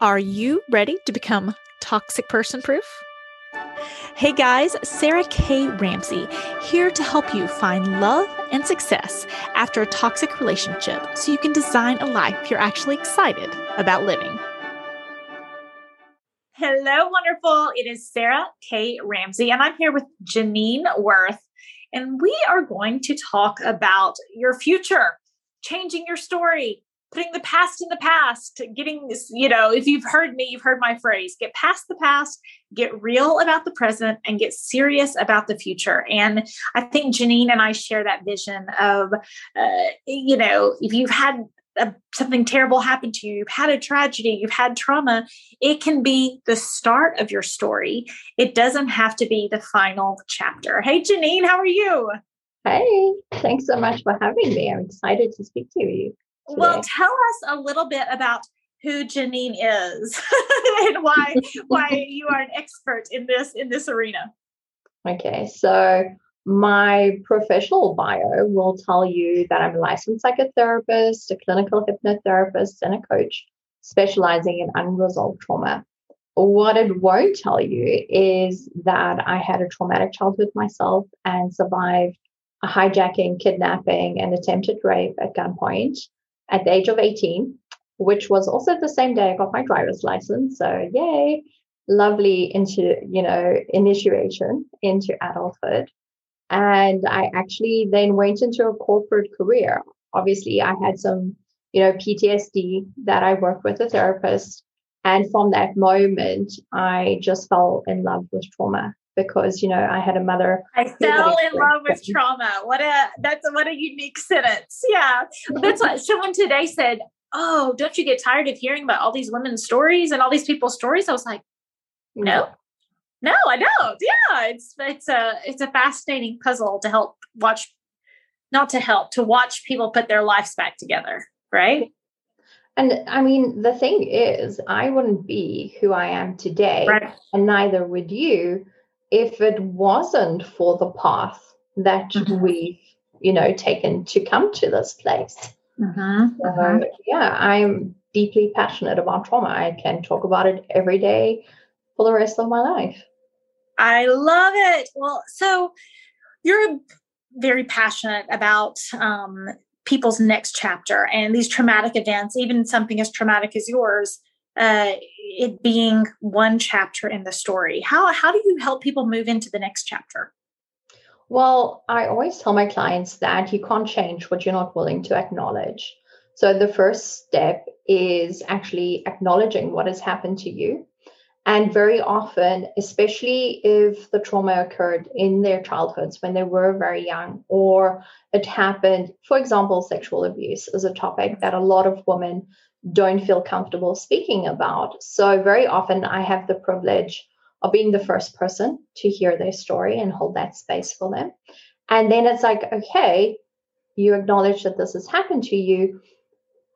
Are you ready to become toxic person proof? Hey guys, Sarah K. Ramsey here to help you find love and success after a toxic relationship so you can design a life you're actually excited about living. Hello, wonderful. It is Sarah K. Ramsey, and I'm here with Janine Wirth, and we are going to talk about your future, changing your story, putting the past in the past, getting this, you know, if you've heard me, you've heard my phrase get past the past, get real about the present, and get serious about the future. And I think Janine and I share that vision of, uh, you know, if you've had a, something terrible happen to you, you've had a tragedy, you've had trauma, it can be the start of your story. It doesn't have to be the final chapter. Hey, Janine, how are you? Hey, thanks so much for having me. I'm excited to speak to you. Today. Well, tell us a little bit about who Janine is and why why you are an expert in this in this arena. Okay, so my professional bio will tell you that I'm a licensed psychotherapist, a clinical hypnotherapist, and a coach specializing in unresolved trauma. What it won't tell you is that I had a traumatic childhood myself and survived a hijacking, kidnapping, and attempted rape at gunpoint at the age of 18, which was also the same day I got my driver's license. So, yay, lovely into, you know, initiation into adulthood. And I actually then went into a corporate career. Obviously, I had some, you know, PTSD that I worked with a therapist. And from that moment, I just fell in love with trauma because you know I had a mother. I fell in love with trauma. What a that's what a unique sentence. Yeah, that's what someone today said. Oh, don't you get tired of hearing about all these women's stories and all these people's stories? I was like, no, no, I don't. Yeah, it's it's a it's a fascinating puzzle to help watch, not to help to watch people put their lives back together. Right. And I mean, the thing is, I wouldn't be who I am today, right. and neither would you if it wasn't for the path that mm-hmm. we've, you know, taken to come to this place. Mm-hmm. So, mm-hmm. yeah, I'm deeply passionate about trauma. I can talk about it every day for the rest of my life. I love it. Well, so you're very passionate about um, people's next chapter and these traumatic events, even something as traumatic as yours uh, it being one chapter in the story. How how do you help people move into the next chapter? Well, I always tell my clients that you can't change what you're not willing to acknowledge. So the first step is actually acknowledging what has happened to you. And very often, especially if the trauma occurred in their childhoods when they were very young, or it happened, for example, sexual abuse is a topic that a lot of women don't feel comfortable speaking about. So, very often, I have the privilege of being the first person to hear their story and hold that space for them. And then it's like, okay, you acknowledge that this has happened to you.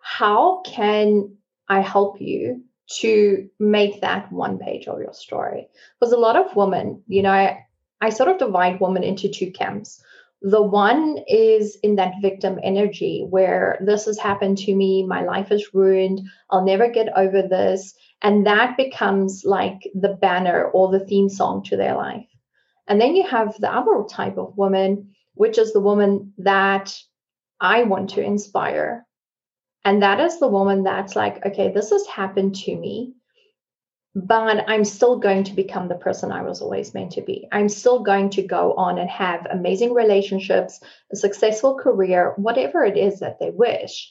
How can I help you to make that one page of your story? Because a lot of women, you know, I, I sort of divide women into two camps. The one is in that victim energy where this has happened to me, my life is ruined, I'll never get over this. And that becomes like the banner or the theme song to their life. And then you have the other type of woman, which is the woman that I want to inspire. And that is the woman that's like, okay, this has happened to me but I'm still going to become the person I was always meant to be. I'm still going to go on and have amazing relationships, a successful career, whatever it is that they wish.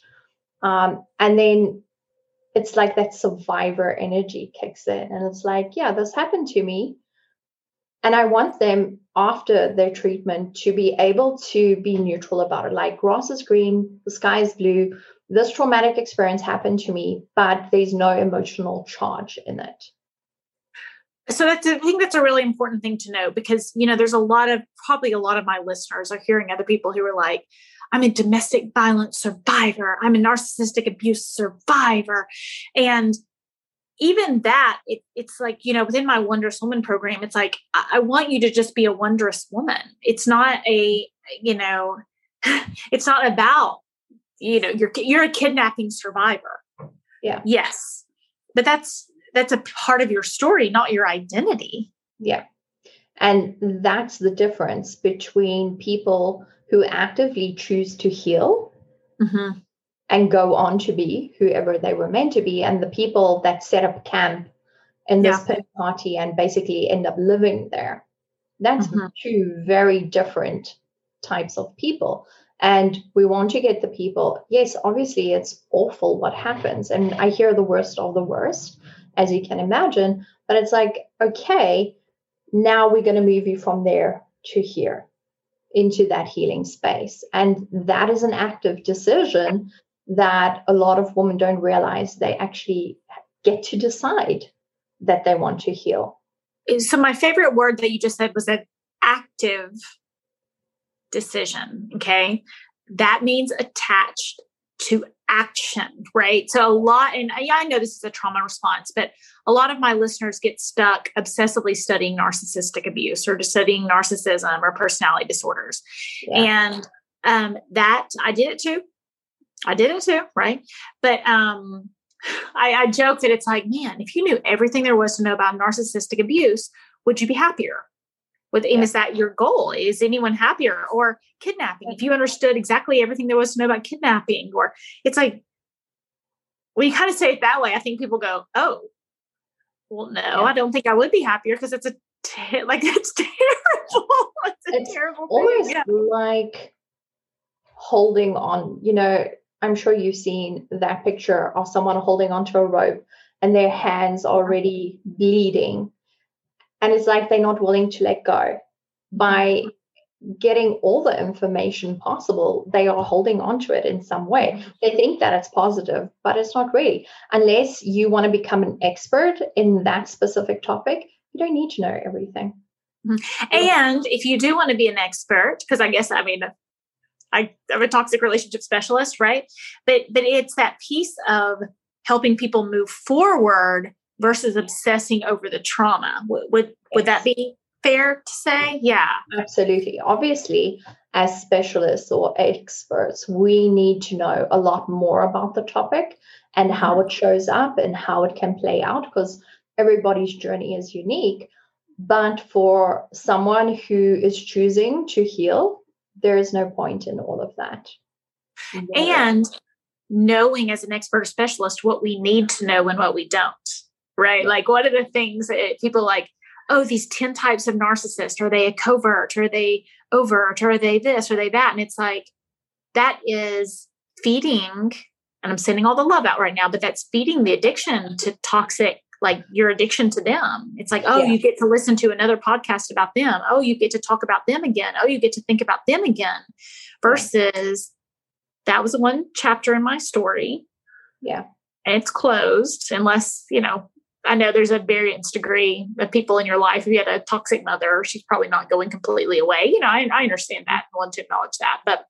Um, and then it's like that survivor energy kicks in, and it's like, yeah, this happened to me. And I want them after their treatment to be able to be neutral about it. Like, grass is green, the sky is blue. This traumatic experience happened to me, but there's no emotional charge in it so that's i think that's a really important thing to know because you know there's a lot of probably a lot of my listeners are hearing other people who are like i'm a domestic violence survivor. I'm a narcissistic abuse survivor. And even that it, it's like you know within my wondrous woman program it's like I, I want you to just be a wondrous woman. It's not a you know it's not about you know you're you're a kidnapping survivor. Yeah. Yes. But that's that's a part of your story, not your identity. Yeah. And that's the difference between people who actively choose to heal mm-hmm. and go on to be whoever they were meant to be, and the people that set up camp in this yeah. party and basically end up living there. That's mm-hmm. two very different types of people. And we want to get the people, yes, obviously it's awful what happens. And I hear the worst of the worst, as you can imagine. But it's like, okay, now we're going to move you from there to here into that healing space. And that is an active decision that a lot of women don't realize they actually get to decide that they want to heal. So, my favorite word that you just said was an active decision. Okay. That means attached to action, right? So a lot, and yeah, I know this is a trauma response, but a lot of my listeners get stuck obsessively studying narcissistic abuse or just studying narcissism or personality disorders. Yeah. And um, that I did it too. I did it too, right? But um, I, I joke that it's like, man, if you knew everything there was to know about narcissistic abuse, would you be happier? With yeah. is that your goal is anyone happier or kidnapping if you understood exactly everything there was to know about kidnapping or it's like when you kind of say it that way i think people go oh well no yeah. i don't think i would be happier because it's a t- like it's terrible it's, it's terrible almost yeah. like holding on you know i'm sure you've seen that picture of someone holding onto a rope and their hands already bleeding and it's like they're not willing to let go. By getting all the information possible they are holding on to it in some way. They think that it's positive but it's not really. Unless you want to become an expert in that specific topic you don't need to know everything. Mm-hmm. and if you do want to be an expert because i guess i mean I, I, am a toxic relationship specialist, right? But but it's that piece of helping people move forward versus obsessing over the trauma. Would would, would that be fair to say? Yeah. Absolutely. Obviously, as specialists or experts, we need to know a lot more about the topic and how mm-hmm. it shows up and how it can play out because everybody's journey is unique. But for someone who is choosing to heal, there is no point in all of that. And knowing as an expert specialist what we need to know and what we don't right? Like, what are the things that people like, oh, these 10 types of narcissist? Are they a covert? Are they overt? Are they this? Are they that? And it's like, that is feeding, and I'm sending all the love out right now, but that's feeding the addiction to toxic, like your addiction to them. It's like, oh, yeah. you get to listen to another podcast about them. Oh, you get to talk about them again. Oh, you get to think about them again versus that was one chapter in my story. Yeah. And it's closed unless, you know, I know there's a variance degree of people in your life. If you had a toxic mother, she's probably not going completely away. You know, I, I understand that and want to acknowledge that. But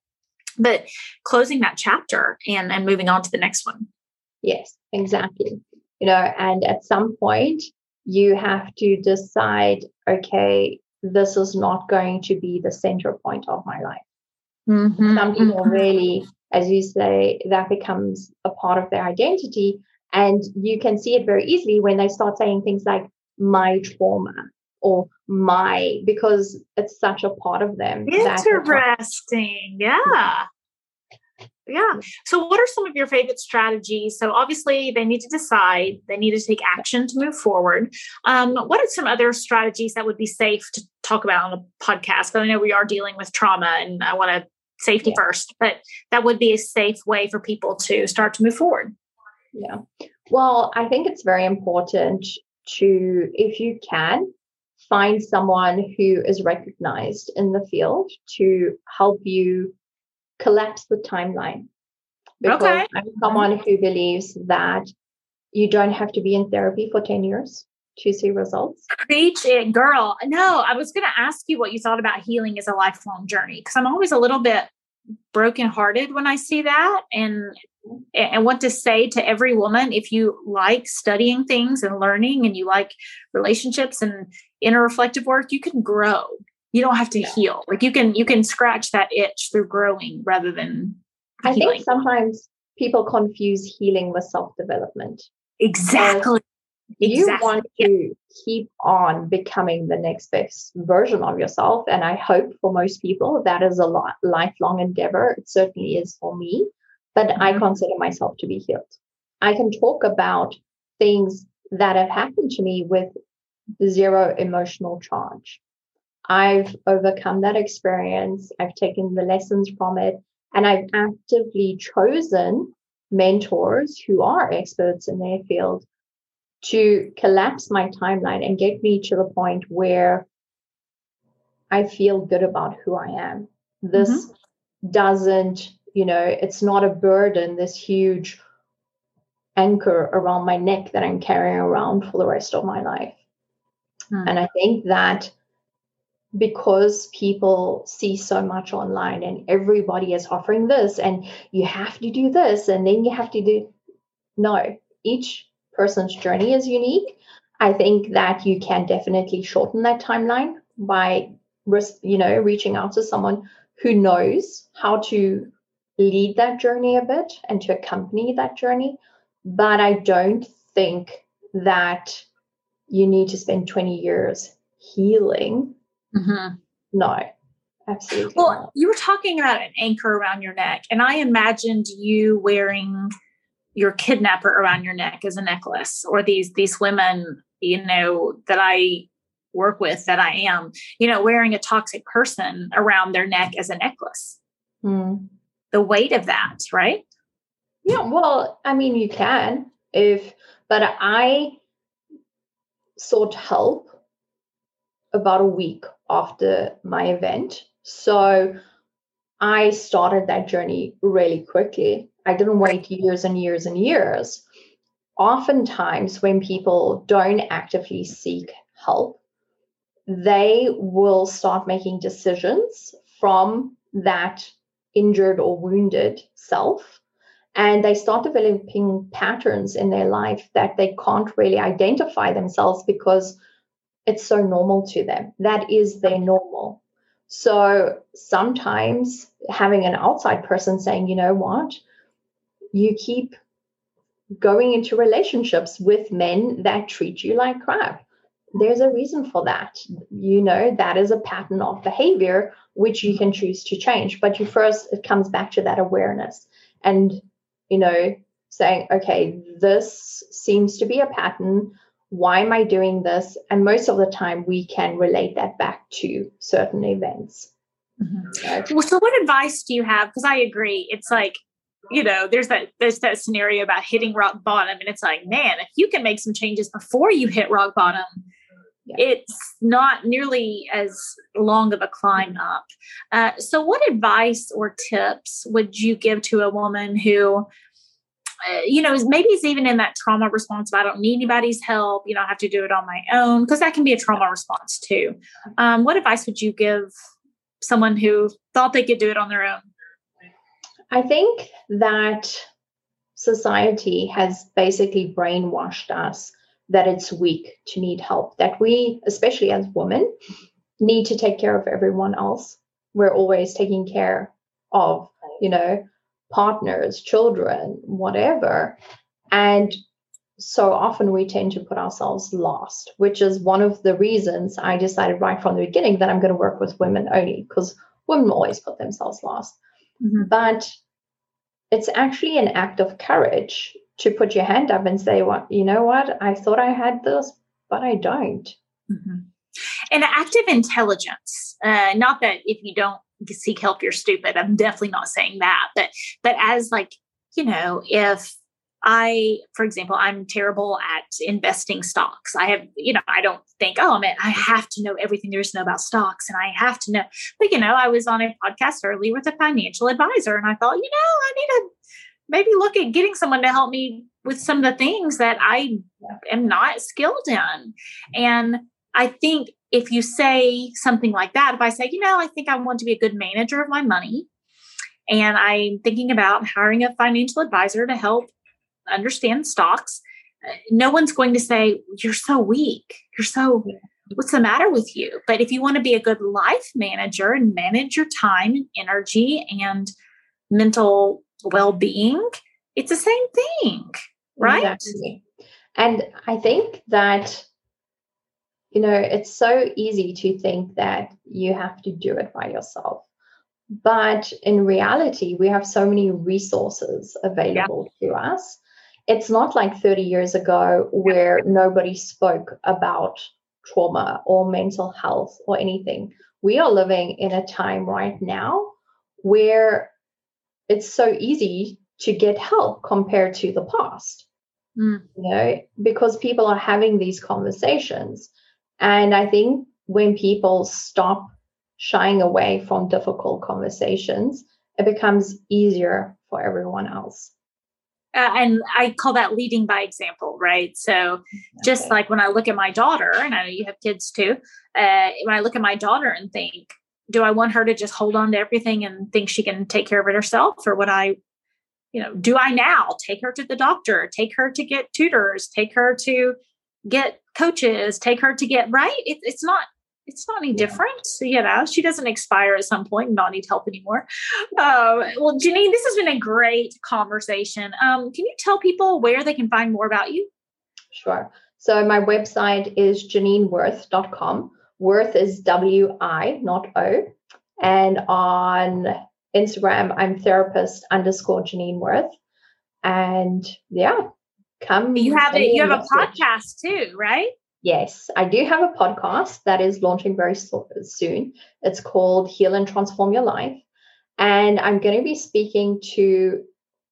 but closing that chapter and and moving on to the next one. Yes, exactly. You know, and at some point you have to decide, okay, this is not going to be the center point of my life. Mm-hmm, some people mm-hmm. really, as you say, that becomes a part of their identity. And you can see it very easily when they start saying things like my trauma or my, because it's such a part of them. Interesting. Yeah. Yeah. So, what are some of your favorite strategies? So, obviously, they need to decide, they need to take action to move forward. Um, what are some other strategies that would be safe to talk about on a podcast? But I know we are dealing with trauma and I want to safety yeah. first, but that would be a safe way for people to start to move forward. Yeah. Well, I think it's very important to, if you can, find someone who is recognized in the field to help you collapse the timeline. Because okay. I'm someone who believes that you don't have to be in therapy for 10 years to see results. Preach it, girl. No, I was going to ask you what you thought about healing as a lifelong journey because I'm always a little bit brokenhearted when I see that. And and want to say to every woman if you like studying things and learning and you like relationships and inner reflective work you can grow you don't have to yeah. heal like you can you can scratch that itch through growing rather than i healing. think sometimes people confuse healing with self-development Exactly. You exactly. want to keep on becoming the next best version of yourself. And I hope for most people that is a lot, lifelong endeavor. It certainly is for me, but mm-hmm. I consider myself to be healed. I can talk about things that have happened to me with zero emotional charge. I've overcome that experience. I've taken the lessons from it and I've actively chosen mentors who are experts in their field to collapse my timeline and get me to the point where I feel good about who I am. This mm-hmm. doesn't, you know, it's not a burden, this huge anchor around my neck that I'm carrying around for the rest of my life. Mm. And I think that because people see so much online and everybody is offering this and you have to do this and then you have to do no each person's journey is unique i think that you can definitely shorten that timeline by you know reaching out to someone who knows how to lead that journey a bit and to accompany that journey but i don't think that you need to spend 20 years healing Mm-hmm. No, absolutely. Well, not. you were talking about an anchor around your neck, and I imagined you wearing your kidnapper around your neck as a necklace, or these these women, you know, that I work with that I am, you know, wearing a toxic person around their neck as a necklace. Mm. The weight of that, right? Yeah, well, I mean, you can if, but I sought help about a week after my event. So I started that journey really quickly. I didn't wait years and years and years. Oftentimes, when people don't actively seek help, they will start making decisions from that injured or wounded self. And they start developing patterns in their life that they can't really identify themselves because it's so normal to them. That is their normal. So sometimes having an outside person saying, you know what, you keep going into relationships with men that treat you like crap. There's a reason for that. You know, that is a pattern of behavior which you can choose to change. But you first, it comes back to that awareness and, you know, saying, okay, this seems to be a pattern why am I doing this? And most of the time, we can relate that back to certain events. Mm-hmm. Well, so what advice do you have? Because I agree, it's like you know, there's that there's that scenario about hitting rock bottom, and it's like, man, if you can make some changes before you hit rock bottom. It's not nearly as long of a climb up. Uh, so, what advice or tips would you give to a woman who uh, you know, maybe it's even in that trauma response of I don't need anybody's help, you know, I have to do it on my own, because that can be a trauma response too. Um, what advice would you give someone who thought they could do it on their own? I think that society has basically brainwashed us that it's weak to need help, that we, especially as women, need to take care of everyone else. We're always taking care of, you know, partners, children, whatever. And so often we tend to put ourselves last, which is one of the reasons I decided right from the beginning that I'm going to work with women only because women always put themselves last. Mm-hmm. But it's actually an act of courage to put your hand up and say, "What you know? What I thought I had this, but I don't." Mm-hmm. And active intelligence. Uh, not that if you don't seek help you're stupid i'm definitely not saying that but but as like you know if I, for example, I'm terrible at investing stocks. I have, you know, I don't think, oh man, I have to know everything there is to know about stocks and I have to know. But, you know, I was on a podcast earlier with a financial advisor and I thought, you know, I need to maybe look at getting someone to help me with some of the things that I am not skilled in. And I think if you say something like that, if I say, you know, I think I want to be a good manager of my money, and I'm thinking about hiring a financial advisor to help understand stocks, no one's going to say, You're so weak. You're so, what's the matter with you? But if you want to be a good life manager and manage your time and energy and mental well being, it's the same thing, right? Exactly. And I think that, you know, it's so easy to think that you have to do it by yourself. But in reality, we have so many resources available yeah. to us. It's not like 30 years ago where nobody spoke about trauma or mental health or anything. We are living in a time right now where it's so easy to get help compared to the past. Mm. You know, because people are having these conversations. And I think when people stop shying away from difficult conversations, it becomes easier for everyone else. Uh, and I call that leading by example, right? So, okay. just like when I look at my daughter, and I know you have kids too, uh, when I look at my daughter and think, do I want her to just hold on to everything and think she can take care of it herself, or would I, you know, do I now take her to the doctor, take her to get tutors, take her to get coaches, take her to get right? It, it's not it's not any different. You know, she doesn't expire at some point and not need help anymore. Uh, well, Janine, this has been a great conversation. Um, can you tell people where they can find more about you? Sure. So my website is janinewirth.com. Wirth is W I, not O. And on Instagram, I'm therapist underscore Janine Wirth. And yeah, come. You have a you have a podcast too, right? Yes, I do have a podcast that is launching very soon. It's called Heal and Transform Your Life. And I'm going to be speaking to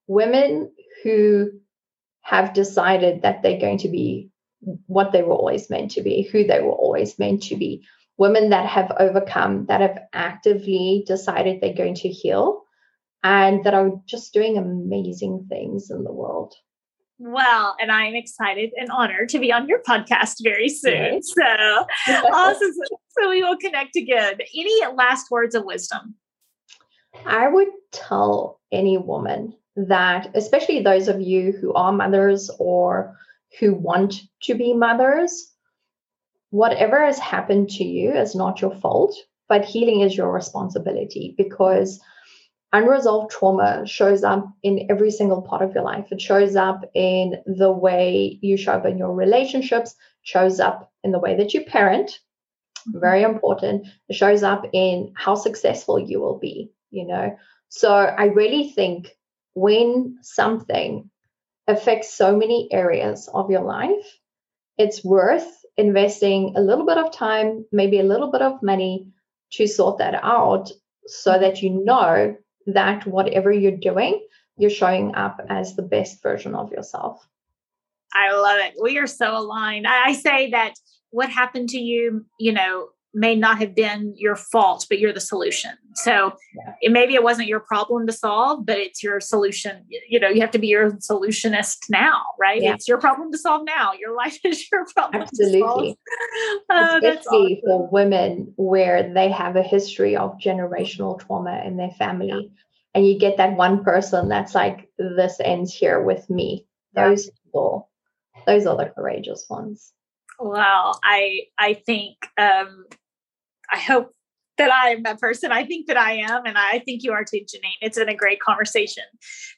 women who have decided that they're going to be what they were always meant to be, who they were always meant to be. Women that have overcome, that have actively decided they're going to heal, and that are just doing amazing things in the world. Well, and I'm excited and honored to be on your podcast very soon. So awesome. So we will connect again. Any last words of wisdom? I would tell any woman that, especially those of you who are mothers or who want to be mothers, whatever has happened to you is not your fault, but healing is your responsibility because unresolved trauma shows up in every single part of your life. It shows up in the way you show up in your relationships, shows up in the way that you parent. Mm-hmm. Very important. It shows up in how successful you will be, you know. So I really think when something affects so many areas of your life, it's worth investing a little bit of time, maybe a little bit of money to sort that out so mm-hmm. that you know that whatever you're doing, you're showing up as the best version of yourself. I love it. We are so aligned. I, say that what happened to you, you know, may not have been your fault, but you're the solution. So yeah. it, maybe it wasn't your problem to solve, but it's your solution. You know, you have to be your solutionist now, right? Yeah. It's your problem to solve now. Your life is your problem. Absolutely. Uh, Especially awesome. for women where they have a history of generational trauma in their family. Yeah. And you get that one person that's like, this ends here with me. Those people, those are the courageous ones. Well, I I think um, I hope that I am that person. I think that I am, and I think you are too, Janine. It's been a great conversation.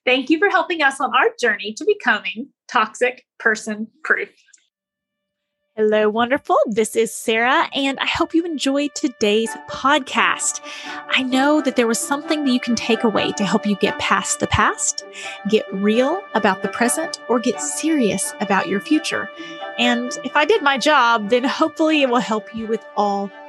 Thank you for helping us on our journey to becoming toxic person proof. Hello, wonderful. This is Sarah, and I hope you enjoyed today's podcast. I know that there was something that you can take away to help you get past the past, get real about the present, or get serious about your future. And if I did my job, then hopefully it will help you with all